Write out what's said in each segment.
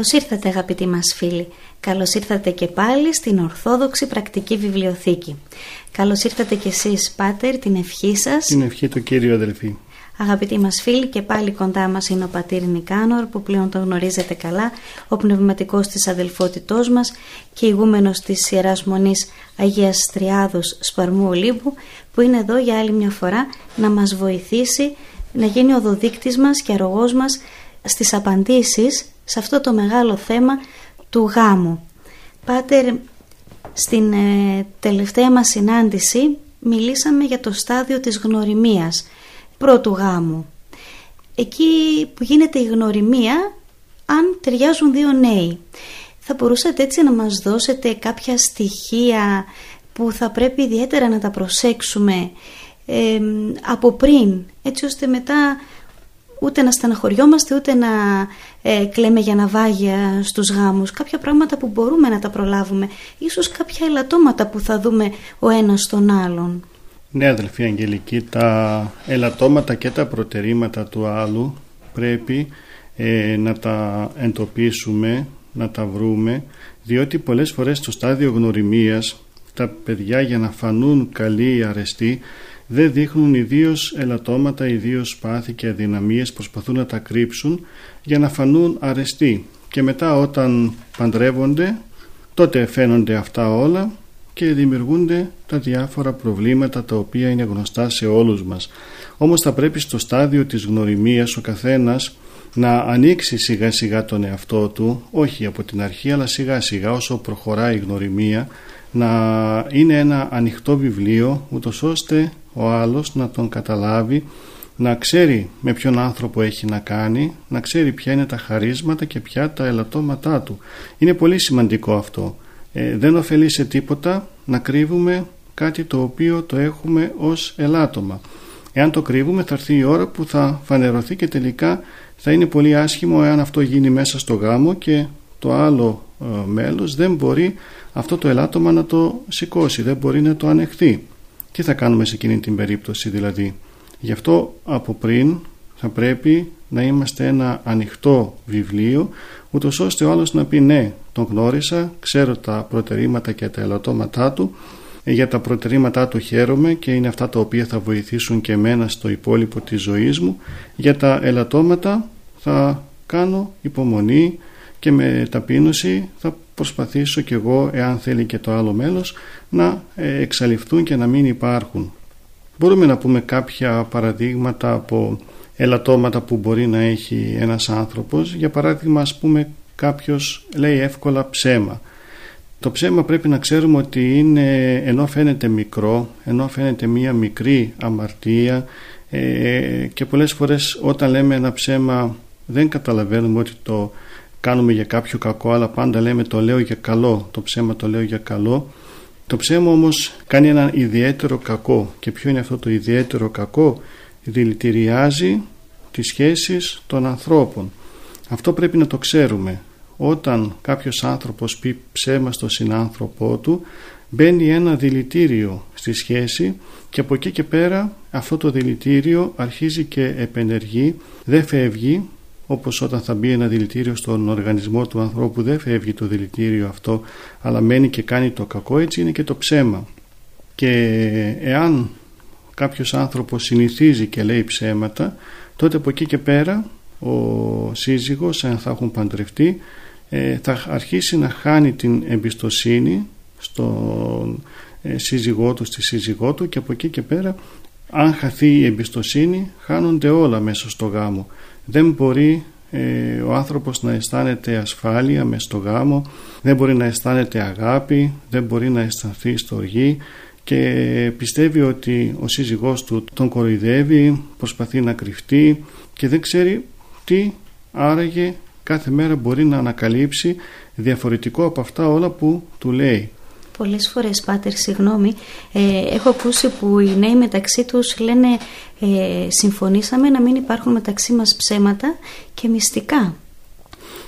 Καλώς ήρθατε αγαπητοί μας φίλοι. Καλώς ήρθατε και πάλι στην Ορθόδοξη Πρακτική Βιβλιοθήκη. Καλώς ήρθατε και εσείς Πάτερ, την ευχή σας. Την ευχή του Κύριου αδελφοί. Αγαπητοί μας φίλοι και πάλι κοντά μας είναι ο Πατήρ Νικάνορ που πλέον τον γνωρίζετε καλά, ο πνευματικός της αδελφότητός μας και ηγούμενος της Ιεράς Μονής Αγίας Τριάδος Σπαρμού Ολύμπου που είναι εδώ για άλλη μια φορά να μας βοηθήσει να γίνει ο δοδείκτης μας και αρρωγός μας στις απαντήσεις σε αυτό το μεγάλο θέμα του γάμου. Πάτερ, στην ε, τελευταία μας συνάντηση μιλήσαμε για το στάδιο της γνωριμίας πρώτου γάμου. Εκεί που γίνεται η γνωριμία αν ταιριάζουν δύο νέοι. Θα μπορούσατε έτσι να μας δώσετε κάποια στοιχεία που θα πρέπει ιδιαίτερα να τα προσέξουμε από πριν έτσι ώστε μετά ούτε να στεναχωριόμαστε ούτε να ε, κλαίμε για ναυάγια στους γάμους. Κάποια πράγματα που μπορούμε να τα προλάβουμε. Ίσως κάποια ελαττώματα που θα δούμε ο ένας στον άλλον. Ναι αδελφή Αγγελική τα ελαττώματα και τα προτερήματα του άλλου πρέπει ε, να τα εντοπίσουμε να τα βρούμε διότι πολλές φορές στο στάδιο γνωριμίας τα παιδιά για να φανούν καλοί ή αρεστοί δεν δείχνουν ιδίως ελαττώματα, ιδίως πάθη και αδυναμίες προσπαθούν να τα κρύψουν για να φανούν αρεστοί και μετά όταν παντρεύονται τότε φαίνονται αυτά όλα και δημιουργούνται τα διάφορα προβλήματα τα οποία είναι γνωστά σε όλους μας. Όμως θα πρέπει στο στάδιο της γνωριμίας ο καθένας να ανοίξει σιγά σιγά τον εαυτό του, όχι από την αρχή αλλά σιγά σιγά όσο προχωράει η γνωριμία να είναι ένα ανοιχτό βιβλίο ούτως ώστε ο άλλος να τον καταλάβει να ξέρει με ποιον άνθρωπο έχει να κάνει, να ξέρει ποια είναι τα χαρίσματα και ποια τα ελαττώματά του. Είναι πολύ σημαντικό αυτό. Ε, δεν ωφελεί σε τίποτα να κρύβουμε κάτι το οποίο το έχουμε ως ελάττωμα. Εάν το κρύβουμε θα έρθει η ώρα που θα φανερωθεί και τελικά θα είναι πολύ άσχημο εάν αυτό γίνει μέσα στο γάμο και το άλλο ε, μέλος δεν μπορεί αυτό το ελάττωμα να το σηκώσει, δεν μπορεί να το ανεχθεί. Τι θα κάνουμε σε εκείνη την περίπτωση δηλαδή; Γι' αυτό από πριν θα πρέπει να είμαστε ένα ανοιχτό βιβλίο ούτως ώστε ο άλλος να πει ναι τον γνώρισα, ξέρω τα προτερήματα και τα ελαττώματά του για τα προτερήματά του χαίρομαι και είναι αυτά τα οποία θα βοηθήσουν και εμένα στο υπόλοιπο της ζωής μου για τα ελαττώματα θα κάνω υπομονή και με ταπείνωση θα προσπαθήσω κι εγώ εάν θέλει και το άλλο μέλος να ε, εξαλειφθούν και να μην υπάρχουν. Μπορούμε να πούμε κάποια παραδείγματα από ελαττώματα που μπορεί να έχει ένας άνθρωπος. Για παράδειγμα ας πούμε κάποιος λέει εύκολα ψέμα. Το ψέμα πρέπει να ξέρουμε ότι είναι ενώ φαίνεται μικρό, ενώ φαίνεται μία μικρή αμαρτία ε, και πολλές φορές όταν λέμε ένα ψέμα δεν καταλαβαίνουμε ότι το κάνουμε για κάποιο κακό αλλά πάντα λέμε το λέω για καλό, το ψέμα το λέω για καλό το ψέμα όμως κάνει ένα ιδιαίτερο κακό. Και ποιο είναι αυτό το ιδιαίτερο κακό; Δηλητηριάζει τις σχέσεις των ανθρώπων. Αυτό πρέπει να το ξέρουμε. Όταν κάποιος άνθρωπος πει ψέμα στο συνάνθρωπό του μπαίνει ένα δηλητήριο στη σχέση και από εκεί και πέρα αυτό το δηλητήριο αρχίζει και επενεργεί δεν φεύγει όπως όταν θα μπει ένα δηλητήριο στον οργανισμό του ανθρώπου. Δεν φεύγει το δηλητήριο αυτό αλλά μένει και κάνει το κακό. Έτσι είναι και το ψέμα. Και εάν κάποιος άνθρωπος συνηθίζει και λέει ψέματα τότε από εκεί και πέρα ο σύζυγος αν θα έχουν παντρευτεί ε, θα αρχίσει να χάνει την εμπιστοσύνη στον ε, σύζυγό του, στη σύζυγό του και από εκεί και πέρα αν χαθεί η εμπιστοσύνη χάνονται όλα μέσα στο γάμο δεν μπορεί ε, ο άνθρωπος να αισθάνεται ασφάλεια μες στο γάμο δεν μπορεί να αισθάνεται αγάπη δεν μπορεί να αισθανθεί στοργή και πιστεύει ότι ο σύζυγός του τον κοροϊδεύει προσπαθεί να κρυφτεί και δεν ξέρει τι άραγε κάθε μέρα μπορεί να ανακαλύψει διαφορετικό από αυτά όλα που του λέει Πολλές φορές, Πάτερ, συγγνώμη, ε, έχω ακούσει που οι νέοι μεταξύ τους λένε ε, συμφωνήσαμε να μην υπάρχουν μεταξύ μας ψέματα και μυστικά.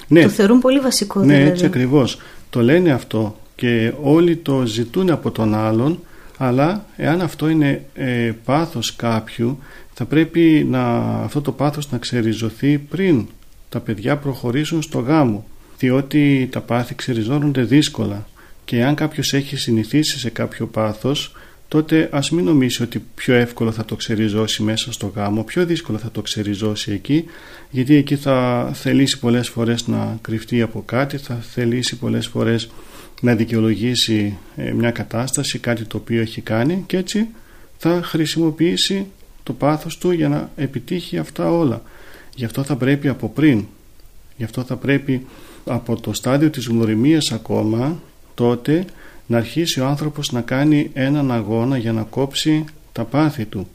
Ναι. Το θεωρούν πολύ βασικό ναι, δηλαδή. Ναι, έτσι ακριβώς. Το λένε αυτό και όλοι το ζητούν από τον άλλον αλλά εάν αυτό είναι ε, πάθος κάποιου θα πρέπει να, αυτό το πάθος να ξεριζωθεί πριν τα παιδιά προχωρήσουν στο γάμο διότι τα πάθη ξεριζώνονται δύσκολα και αν κάποιος έχει συνηθίσει σε κάποιο πάθος τότε ας μην νομίσει ότι πιο εύκολο θα το ξεριζώσει μέσα στο γάμο, πιο δύσκολο θα το ξεριζώσει εκεί γιατί εκεί θα θελήσει πολλές φορές να κρυφτεί από κάτι, θα θελήσει πολλές φορές να δικαιολογήσει ε, μια κατάσταση, κάτι το οποίο έχει κάνει και έτσι θα χρησιμοποιήσει το πάθος του για να επιτύχει αυτά όλα. Γι' αυτό θα πρέπει από πριν, γι' αυτό θα πρέπει από το στάδιο της γνωριμίας ακόμα τότε να αρχίσει ο άνθρωπος να κάνει έναν αγώνα για να κόψει τα πάθη του.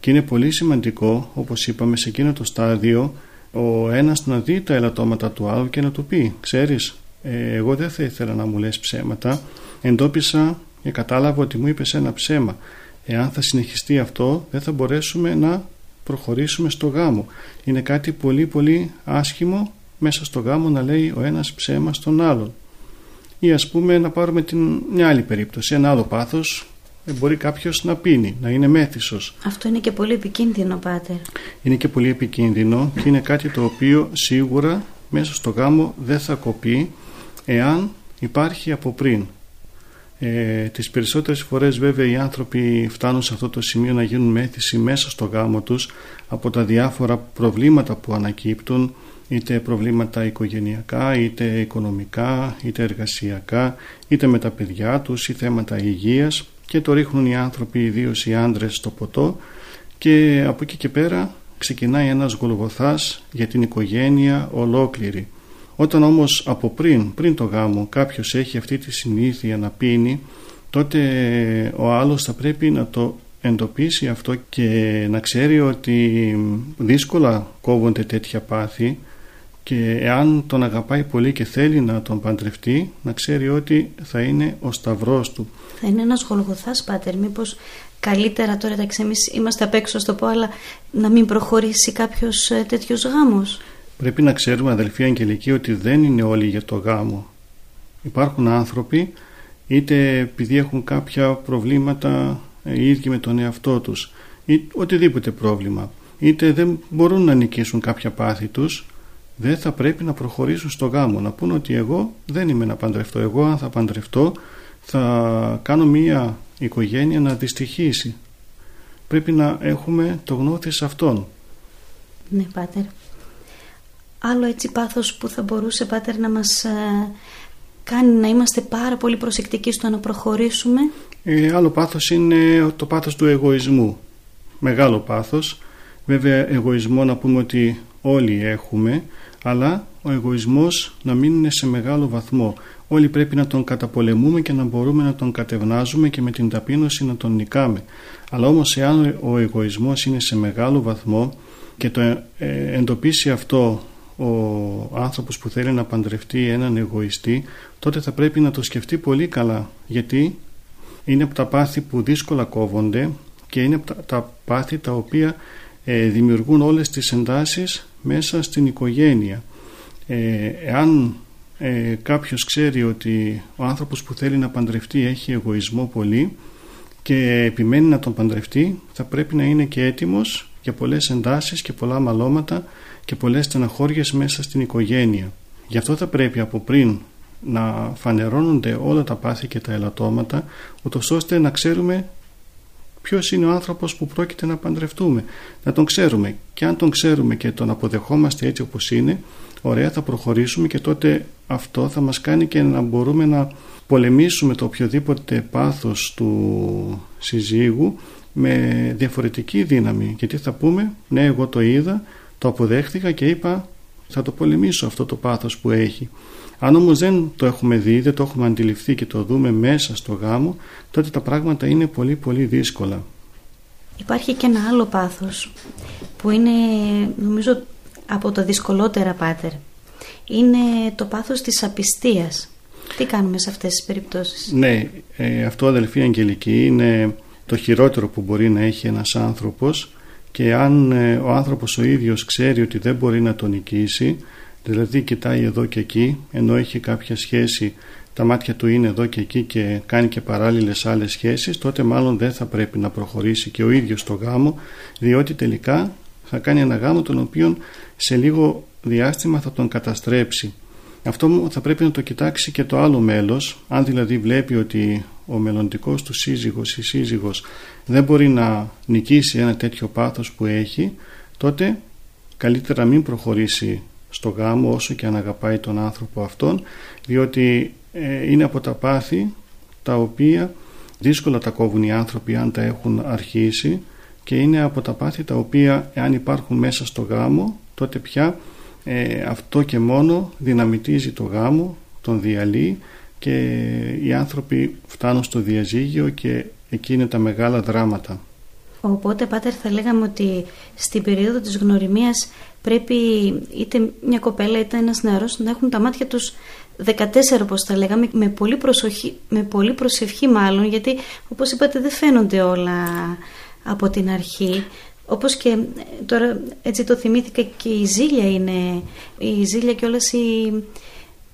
Και είναι πολύ σημαντικό, όπως είπαμε σε εκείνο το στάδιο, ο ένας να δει τα ελαττώματα του άλλου και να του πει «Ξέρεις, ε, εγώ δεν θα ήθελα να μου λες ψέματα, εντόπισα και κατάλαβα ότι μου είπες ένα ψέμα. Εάν θα συνεχιστεί αυτό δεν θα μπορέσουμε να προχωρήσουμε στο γάμο. Είναι κάτι πολύ πολύ άσχημο μέσα στο γάμο να λέει ο ένας ψέμα στον άλλον. Ή ας πούμε να πάρουμε την, μια άλλη περίπτωση, ένα άλλο πάθος ε, μπορεί κάποιος να πίνει, να είναι μέθησος. Αυτό είναι και πολύ επικίνδυνο, Πάτερ. Είναι και πολύ επικίνδυνο και είναι κάτι το οποίο σίγουρα μέσα στο γάμο δεν θα κοπεί εάν υπάρχει από πριν. Ε, τις περισσότερες φορές βέβαια οι άνθρωποι φτάνουν σε αυτό το σημείο να γίνουν μέθηση μέσα στο γάμο τους από τα διάφορα προβλήματα που ανακύπτουν είτε προβλήματα οικογενειακά, είτε οικονομικά, είτε εργασιακά, είτε με τα παιδιά τους ή θέματα υγείας και το ρίχνουν οι άνθρωποι, ιδίως οι άντρες στο ποτό και από εκεί και πέρα ξεκινάει ένας γολγοθάς για την οικογένεια ολόκληρη. Όταν όμως από πριν, πριν το γάμο κάποιος έχει αυτή τη συνήθεια να πίνει τότε ο άλλος θα πρέπει να το εντοπίσει αυτό και να ξέρει ότι δύσκολα κόβονται τέτοια πάθη και εάν τον αγαπάει πολύ και θέλει να τον παντρευτεί να ξέρει ότι θα είναι ο σταυρός του. Θα είναι ένας γολγοθάς πάτερ μήπως καλύτερα τώρα εντάξει εμείς είμαστε απ' έξω στο πω αλλά να μην προχωρήσει κάποιος ε, τέτοιος γάμος; Πρέπει να ξέρουμε αδελφοί Αγγελική ότι δεν είναι όλοι για το γάμο. Υπάρχουν άνθρωποι είτε επειδή έχουν κάποια προβλήματα ε, οι ίδιοι με τον εαυτό τους ή οτιδήποτε πρόβλημα είτε δεν μπορούν να νικήσουν κάποια πάθη τους δεν θα πρέπει να προχωρήσουν στο γάμο. Να πούν ότι εγώ δεν είμαι να παντρευτώ. Εγώ αν θα παντρευτώ θα κάνω μία οικογένεια να δυστυχήσει πρέπει να έχουμε το γνώθι σε αυτόν. Ναι Πάτερ. Άλλο έτσι πάθος που θα μπορούσε Πάτερ να μας ε, κάνει να είμαστε πάρα πολύ προσεκτικοί στο να προχωρήσουμε; Ε, άλλο πάθος είναι το πάθος του εγωισμού. Μεγάλο πάθος. Βέβαια εγωισμό να πούμε ότι όλοι έχουμε αλλά ο εγωισμός να μην είναι σε μεγάλο βαθμό. Όλοι πρέπει να τον καταπολεμούμε και να μπορούμε να τον κατευνάζουμε και με την ταπείνωση να τον νικάμε. Αλλά όμως εάν ο εγωισμός είναι σε μεγάλο βαθμό και το ε, εντοπίσει αυτό ο άνθρωπος που θέλει να παντρευτεί έναν εγωιστή τότε θα πρέπει να το σκεφτεί πολύ καλά γιατί είναι από τα πάθη που δύσκολα κόβονται και είναι από τα πάθη τα οποία ε, δημιουργούν όλες τις εντάσεις μέσα στην οικογένεια. Ε, εάν ε, κάποιος ξέρει ότι ο άνθρωπος που θέλει να παντρευτεί έχει εγωισμό πολύ και επιμένει να τον παντρευτεί θα πρέπει να είναι και έτοιμος για πολλές εντάσεις και πολλά μαλώματα και πολλές στεναχώριες μέσα στην οικογένεια. Γι' αυτό θα πρέπει από πριν να φανερώνονται όλα τα πάθη και τα ελαττώματα ούτως ώστε να ξέρουμε ποιος είναι ο άνθρωπος που πρόκειται να παντρευτούμε. Να τον ξέρουμε. Και αν τον ξέρουμε και τον αποδεχόμαστε έτσι όπως είναι, ωραία θα προχωρήσουμε και τότε αυτό θα μας κάνει και να μπορούμε να πολεμήσουμε το οποιοδήποτε πάθος του συζύγου με διαφορετική δύναμη. Γιατί θα πούμε, ναι εγώ το είδα, το αποδέχθηκα και είπα θα το πολεμήσω αυτό το πάθος που έχει. Αν όμως δεν το έχουμε δει, δεν το έχουμε αντιληφθεί και το δούμε μέσα στο γάμο, τότε τα πράγματα είναι πολύ πολύ δύσκολα. Υπάρχει και ένα άλλο πάθος που είναι νομίζω από τα δυσκολότερα πάτερ. Είναι το πάθος της απιστίας. Τι κάνουμε σε αυτές τις περιπτώσεις; Ναι, ε, αυτό αδελφή Αγγελική είναι το χειρότερο που μπορεί να έχει ένας άνθρωπος και αν ε, ο άνθρωπος ο ίδιος ξέρει ότι δεν μπορεί να τον νικήσει δηλαδή κοιτάει εδώ και εκεί ενώ έχει κάποια σχέση τα μάτια του είναι εδώ και εκεί και κάνει και παράλληλες άλλες σχέσεις τότε μάλλον δεν θα πρέπει να προχωρήσει και ο ίδιος το γάμο διότι τελικά θα κάνει ένα γάμο τον οποίο σε λίγο διάστημα θα τον καταστρέψει. Αυτό θα πρέπει να το κοιτάξει και το άλλο μέλος, αν δηλαδή βλέπει ότι ο μελλοντικός του σύζυγος ή σύζυγος δεν μπορεί να νικήσει ένα τέτοιο πάθος που έχει, τότε καλύτερα μην προχωρήσει στο γάμο όσο και αν αγαπάει τον άνθρωπο αυτόν, διότι ε, είναι από τα πάθη τα οποία δύσκολα τα κόβουν οι άνθρωποι αν τα έχουν αρχίσει και είναι από τα πάθη τα οποία εάν υπάρχουν μέσα στο γάμο τότε πια ε, αυτό και μόνο δυναμητίζει το γάμο, τον διαλύει και οι άνθρωποι φτάνουν στο διαζύγιο και εκεί είναι τα μεγάλα δράματα. Οπότε, Πάτερ, θα λέγαμε ότι στην περίοδο της γνωριμίας πρέπει είτε μια κοπέλα είτε ένας νεαρός να έχουν τα μάτια τους 14 όπως θα λέγαμε με πολύ, προσοχή, με πολύ προσευχή μάλλον γιατί όπως είπατε δεν φαίνονται όλα από την αρχή. Όπως και τώρα έτσι το θυμήθηκα και η ζήλια είναι η ζήλια και όλες η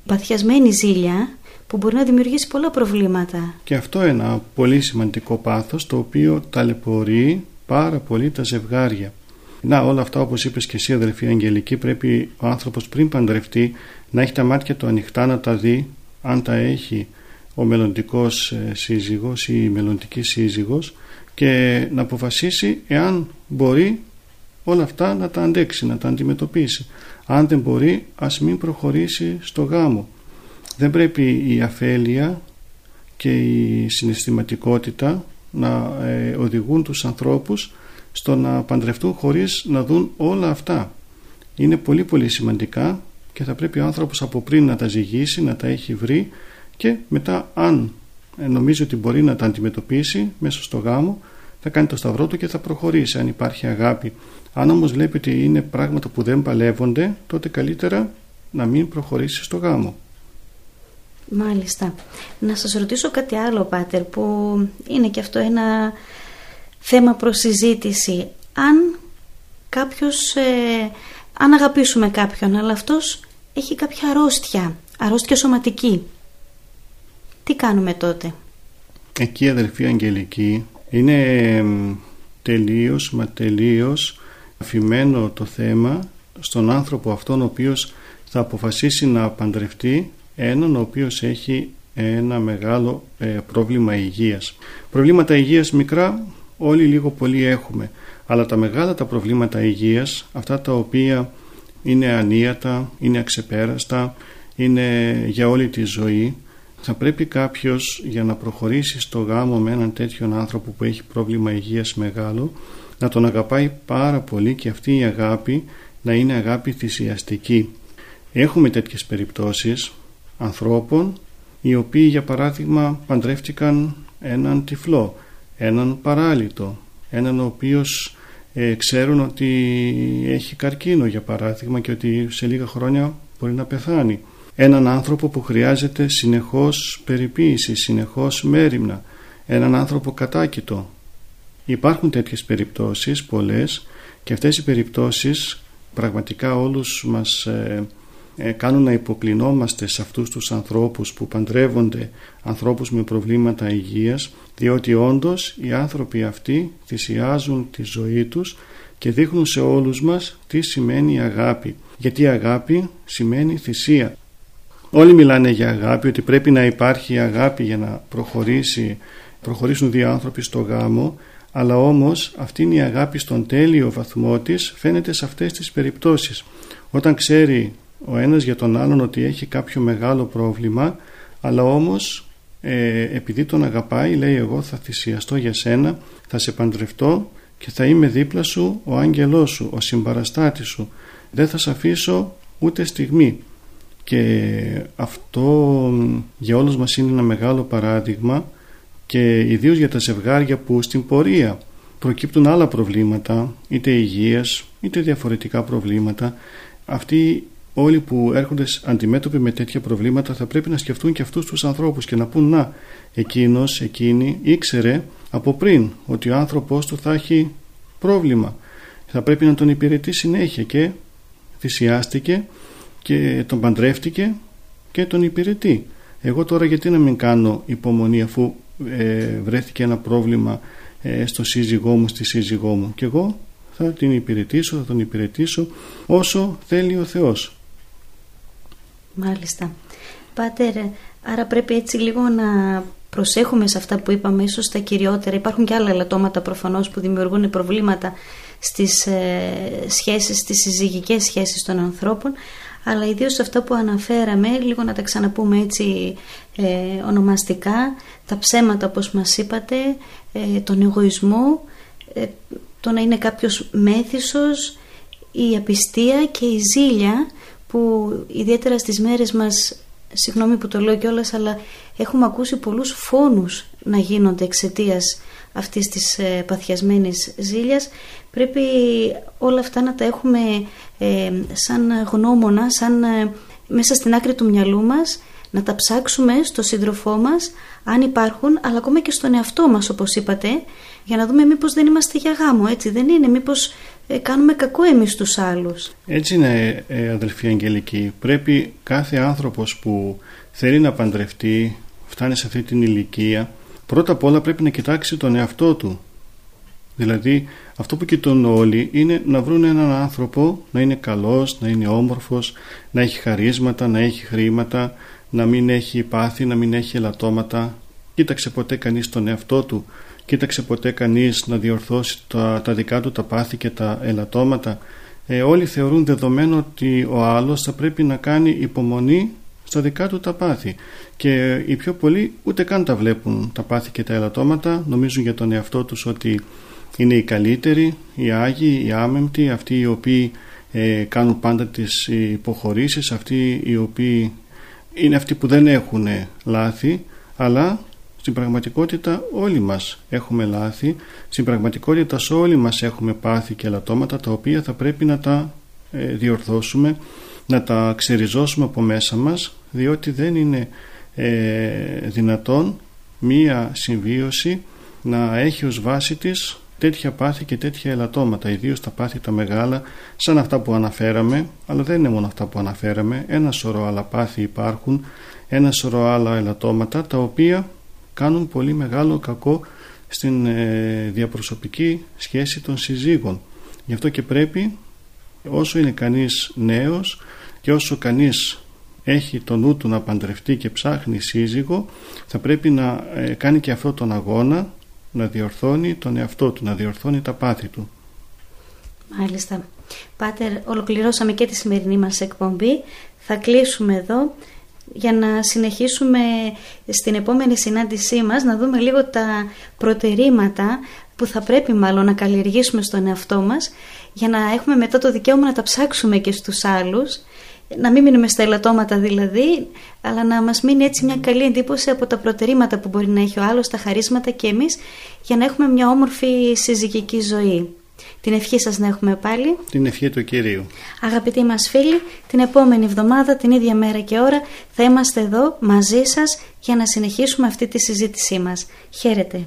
παθιασμένη ζήλια που μπορεί να δημιουργήσει πολλά προβλήματα. Και αυτό ένα πολύ σημαντικό πάθος το οποίο ταλαιπωρεί πάρα πολύ τα ζευγάρια. Να όλα αυτά όπως είπες και εσύ αδελφή Αγγελική πρέπει ο άνθρωπος πριν παντρευτεί να έχει τα μάτια του ανοιχτά να τα δει αν τα έχει ο μελλοντικός ε, σύζυγος ή η μελλοντική σύζυγος και να αποφασίσει εάν μπορεί όλα αυτά να τα αντέξει, να τα αντιμετωπίσει. Αν δεν μπορεί ας μην προχωρήσει στο γάμο. Δεν πρέπει η αφέλεια και η συναισθηματικότητα να ε, οδηγούν τους ανθρώπους στο να παντρευτούν χωρίς να δουν όλα αυτά. Είναι πολύ πολύ σημαντικά και θα πρέπει ο άνθρωπος από πριν να τα ζυγίσει, να τα έχει βρει και μετά αν ε, νομίζει ότι μπορεί να τα αντιμετωπίσει μέσα στο γάμο θα κάνει το σταυρό του και θα προχωρήσει αν υπάρχει αγάπη. Αν όμως βλέπει ότι είναι πράγματα που δεν παλεύονται τότε καλύτερα να μην προχωρήσει στο γάμο. Μάλιστα. Να σας ρωτήσω κάτι άλλο Πάτερ που είναι και αυτό ένα θέμα προς συζήτηση. Αν κάποιος, ε, αν αγαπήσουμε κάποιον αλλά αυτός έχει κάποια αρρώστια, αρρώστια σωματική. Τι κάνουμε τότε; Εκεί αδελφή Αγγελική είναι τελείως μα τελείως αφημένο το θέμα στον άνθρωπο αυτόν ο οποίος θα αποφασίσει να παντρευτεί έναν ο οποίος έχει ένα μεγάλο ε, πρόβλημα υγείας. Προβλήματα υγείας μικρά όλοι λίγο πολύ έχουμε αλλά τα μεγάλα τα προβλήματα υγείας αυτά τα οποία είναι ανίατα, είναι αξεπέραστα, είναι για όλη τη ζωή θα πρέπει κάποιος για να προχωρήσει στο γάμο με έναν τέτοιον άνθρωπο που έχει πρόβλημα υγείας μεγάλο να τον αγαπάει πάρα πολύ και αυτή η αγάπη να είναι αγάπη θυσιαστική. Έχουμε τέτοιες περιπτώσεις ανθρώπων οι οποίοι για παράδειγμα παντρεύτηκαν έναν τυφλό, έναν παράλυτο, έναν ο οποίος ε, ξέρουν ότι έχει καρκίνο για παράδειγμα και ότι σε λίγα χρόνια μπορεί να πεθάνει έναν άνθρωπο που χρειάζεται συνεχώς περιποίηση, συνεχώς μέρημνα, έναν άνθρωπο κατάκητο. Υπάρχουν τέτοιες περιπτώσεις πολλές και αυτές οι περιπτώσεις πραγματικά όλους μας ε, ε, κάνουν να υποκλεινόμαστε σε αυτούς τους ανθρώπους που παντρεύονται ανθρώπους με προβλήματα υγείας διότι όντως οι άνθρωποι αυτοί θυσιάζουν τη ζωή τους και δείχνουν σε όλους μας τι σημαίνει αγάπη γιατί αγάπη σημαίνει θυσία Όλοι μιλάνε για αγάπη, ότι πρέπει να υπάρχει αγάπη για να προχωρήσει, προχωρήσουν δύο άνθρωποι στο γάμο, αλλά όμως αυτή είναι η αγάπη στον τέλειο βαθμό της φαίνεται σε αυτές τις περιπτώσεις. Όταν ξέρει ο ένας για τον άλλον ότι έχει κάποιο μεγάλο πρόβλημα αλλά όμως ε, επειδή τον αγαπάει λέει εγώ θα θυσιαστώ για σένα, θα σε παντρευτώ και θα είμαι δίπλα σου ο άγγελός σου, ο συμπαραστάτης σου. Δεν θα σε αφήσω ούτε στιγμή. Και αυτό για όλους μας είναι ένα μεγάλο παράδειγμα και ιδίως για τα ζευγάρια που στην πορεία προκύπτουν άλλα προβλήματα, είτε υγείας είτε διαφορετικά προβλήματα. Αυτοί όλοι που έρχονται αντιμέτωποι με τέτοια προβλήματα θα πρέπει να σκεφτούν και αυτούς τους ανθρώπους και να πούν να εκείνος, εκείνη ήξερε από πριν ότι ο άνθρωπός του θα έχει πρόβλημα. Θα πρέπει να τον υπηρετεί συνέχεια και θυσιάστηκε και τον παντρεύτηκε και τον υπηρετεί. Εγώ τώρα γιατί να μην κάνω υπομονή αφού ε, βρέθηκε ένα πρόβλημα ε, στο σύζυγό μου, στη σύζυγό μου και εγώ θα την υπηρετήσω, θα τον υπηρετήσω όσο θέλει ο Θεός. Μάλιστα. Πάτερ, άρα πρέπει έτσι λίγο να προσέχουμε σε αυτά που είπαμε, ίσως τα κυριότερα. Υπάρχουν και άλλα ελαττώματα προφανώς που δημιουργούν προβλήματα στις ε, σχέσεις, στις συζυγικές σχέσεις των ανθρώπων, αλλά ιδίως αυτά που αναφέραμε, λίγο να τα ξαναπούμε έτσι ε, ονομαστικά, τα ψέματα όπως μας είπατε, ε, τον εγωισμό, ε, το να είναι κάποιος μέθησος, η απιστία και η ζήλια που ιδιαίτερα στις μέρες μας, συγγνώμη που το λέω κιόλας, αλλά έχουμε ακούσει πολλούς φόνους να γίνονται εξαιτίας αυτής της ε, παθιασμένης ζήλιας. Πρέπει όλα αυτά να τα έχουμε ε, σαν γνώμονα, σαν ε, μέσα στην άκρη του μυαλού μας, να τα ψάξουμε στο σύντροφό μας, αν υπάρχουν, αλλά ακόμα και στον εαυτό μας όπως είπατε, για να δούμε μήπως δεν είμαστε για γάμο, έτσι δεν είναι, μήπως ε, κάνουμε κακό εμείς τους άλλους. Έτσι είναι ε, αδελφοί Αγγελική. Πρέπει κάθε άνθρωπος που θέλει να παντρευτεί, φτάνει σε αυτή την ηλικία, πρώτα απ' όλα πρέπει να κοιτάξει τον εαυτό του. Δηλαδή αυτό που κοιτούν όλοι είναι να βρουν έναν άνθρωπο να είναι καλός, να είναι όμορφος, να έχει χαρίσματα, να έχει χρήματα, να μην έχει πάθη, να μην έχει ελαττώματα. Κοίταξε ποτέ κανείς τον εαυτό του κοίταξε ποτέ κανείς να διορθώσει τα, τα δικά του τα πάθη και τα ελαττώματα. Ε, όλοι θεωρούν δεδομένο ότι ο άλλος θα πρέπει να κάνει υπομονή στα δικά του τα πάθη και οι πιο πολλοί ούτε καν τα βλέπουν τα πάθη και τα ελαττώματα νομίζουν για τον εαυτό τους ότι είναι οι καλύτεροι, οι Άγιοι, οι άμεμπτοι αυτοί οι οποίοι ε, κάνουν πάντα τις υποχωρήσεις αυτοί οι οποίοι είναι αυτοί που δεν έχουν λάθη αλλά στην πραγματικότητα όλοι μας έχουμε λάθη, στην πραγματικότητα σε όλοι μας έχουμε πάθη και λατώματα τα οποία θα πρέπει να τα ε, διορθώσουμε, να τα ξεριζώσουμε από μέσα μας διότι δεν είναι ε, δυνατόν μία συμβίωση να έχει ως βάση της τέτοια πάθη και τέτοια ελαττώματα, ιδίως τα πάθη τα μεγάλα, σαν αυτά που αναφέραμε, αλλά δεν είναι μόνο αυτά που αναφέραμε, ένα σωρό άλλα πάθη υπάρχουν, ένα σωρό άλλα ελαττώματα, τα οποία κάνουν πολύ μεγάλο κακό στην ε, διαπροσωπική σχέση των συζύγων. Γι' αυτό και πρέπει όσο είναι κανείς νέος και όσο κανείς έχει το νου του να παντρευτεί και ψάχνει σύζυγο θα πρέπει να ε, κάνει και αυτό τον αγώνα να διορθώνει τον εαυτό του, να διορθώνει τα πάθη του. Μάλιστα. Πάτερ, ολοκληρώσαμε και τη σημερινή μας εκπομπή. Θα κλείσουμε εδώ για να συνεχίσουμε στην επόμενη συνάντησή μας να δούμε λίγο τα προτερήματα που θα πρέπει μάλλον να καλλιεργήσουμε στον εαυτό μας για να έχουμε μετά το δικαίωμα να τα ψάξουμε και στους άλλους να μην μείνουμε στα ελαττώματα δηλαδή αλλά να μας μείνει έτσι μια καλή εντύπωση από τα προτερήματα που μπορεί να έχει ο άλλος, τα χαρίσματα και εμείς για να έχουμε μια όμορφη συζυγική ζωή. Την ευχή σας να έχουμε πάλι. Την ευχή του Κυρίου. Αγαπητοί μας φίλοι, την επόμενη εβδομάδα, την ίδια μέρα και ώρα, θα είμαστε εδώ μαζί σας για να συνεχίσουμε αυτή τη συζήτησή μας. Χαίρετε.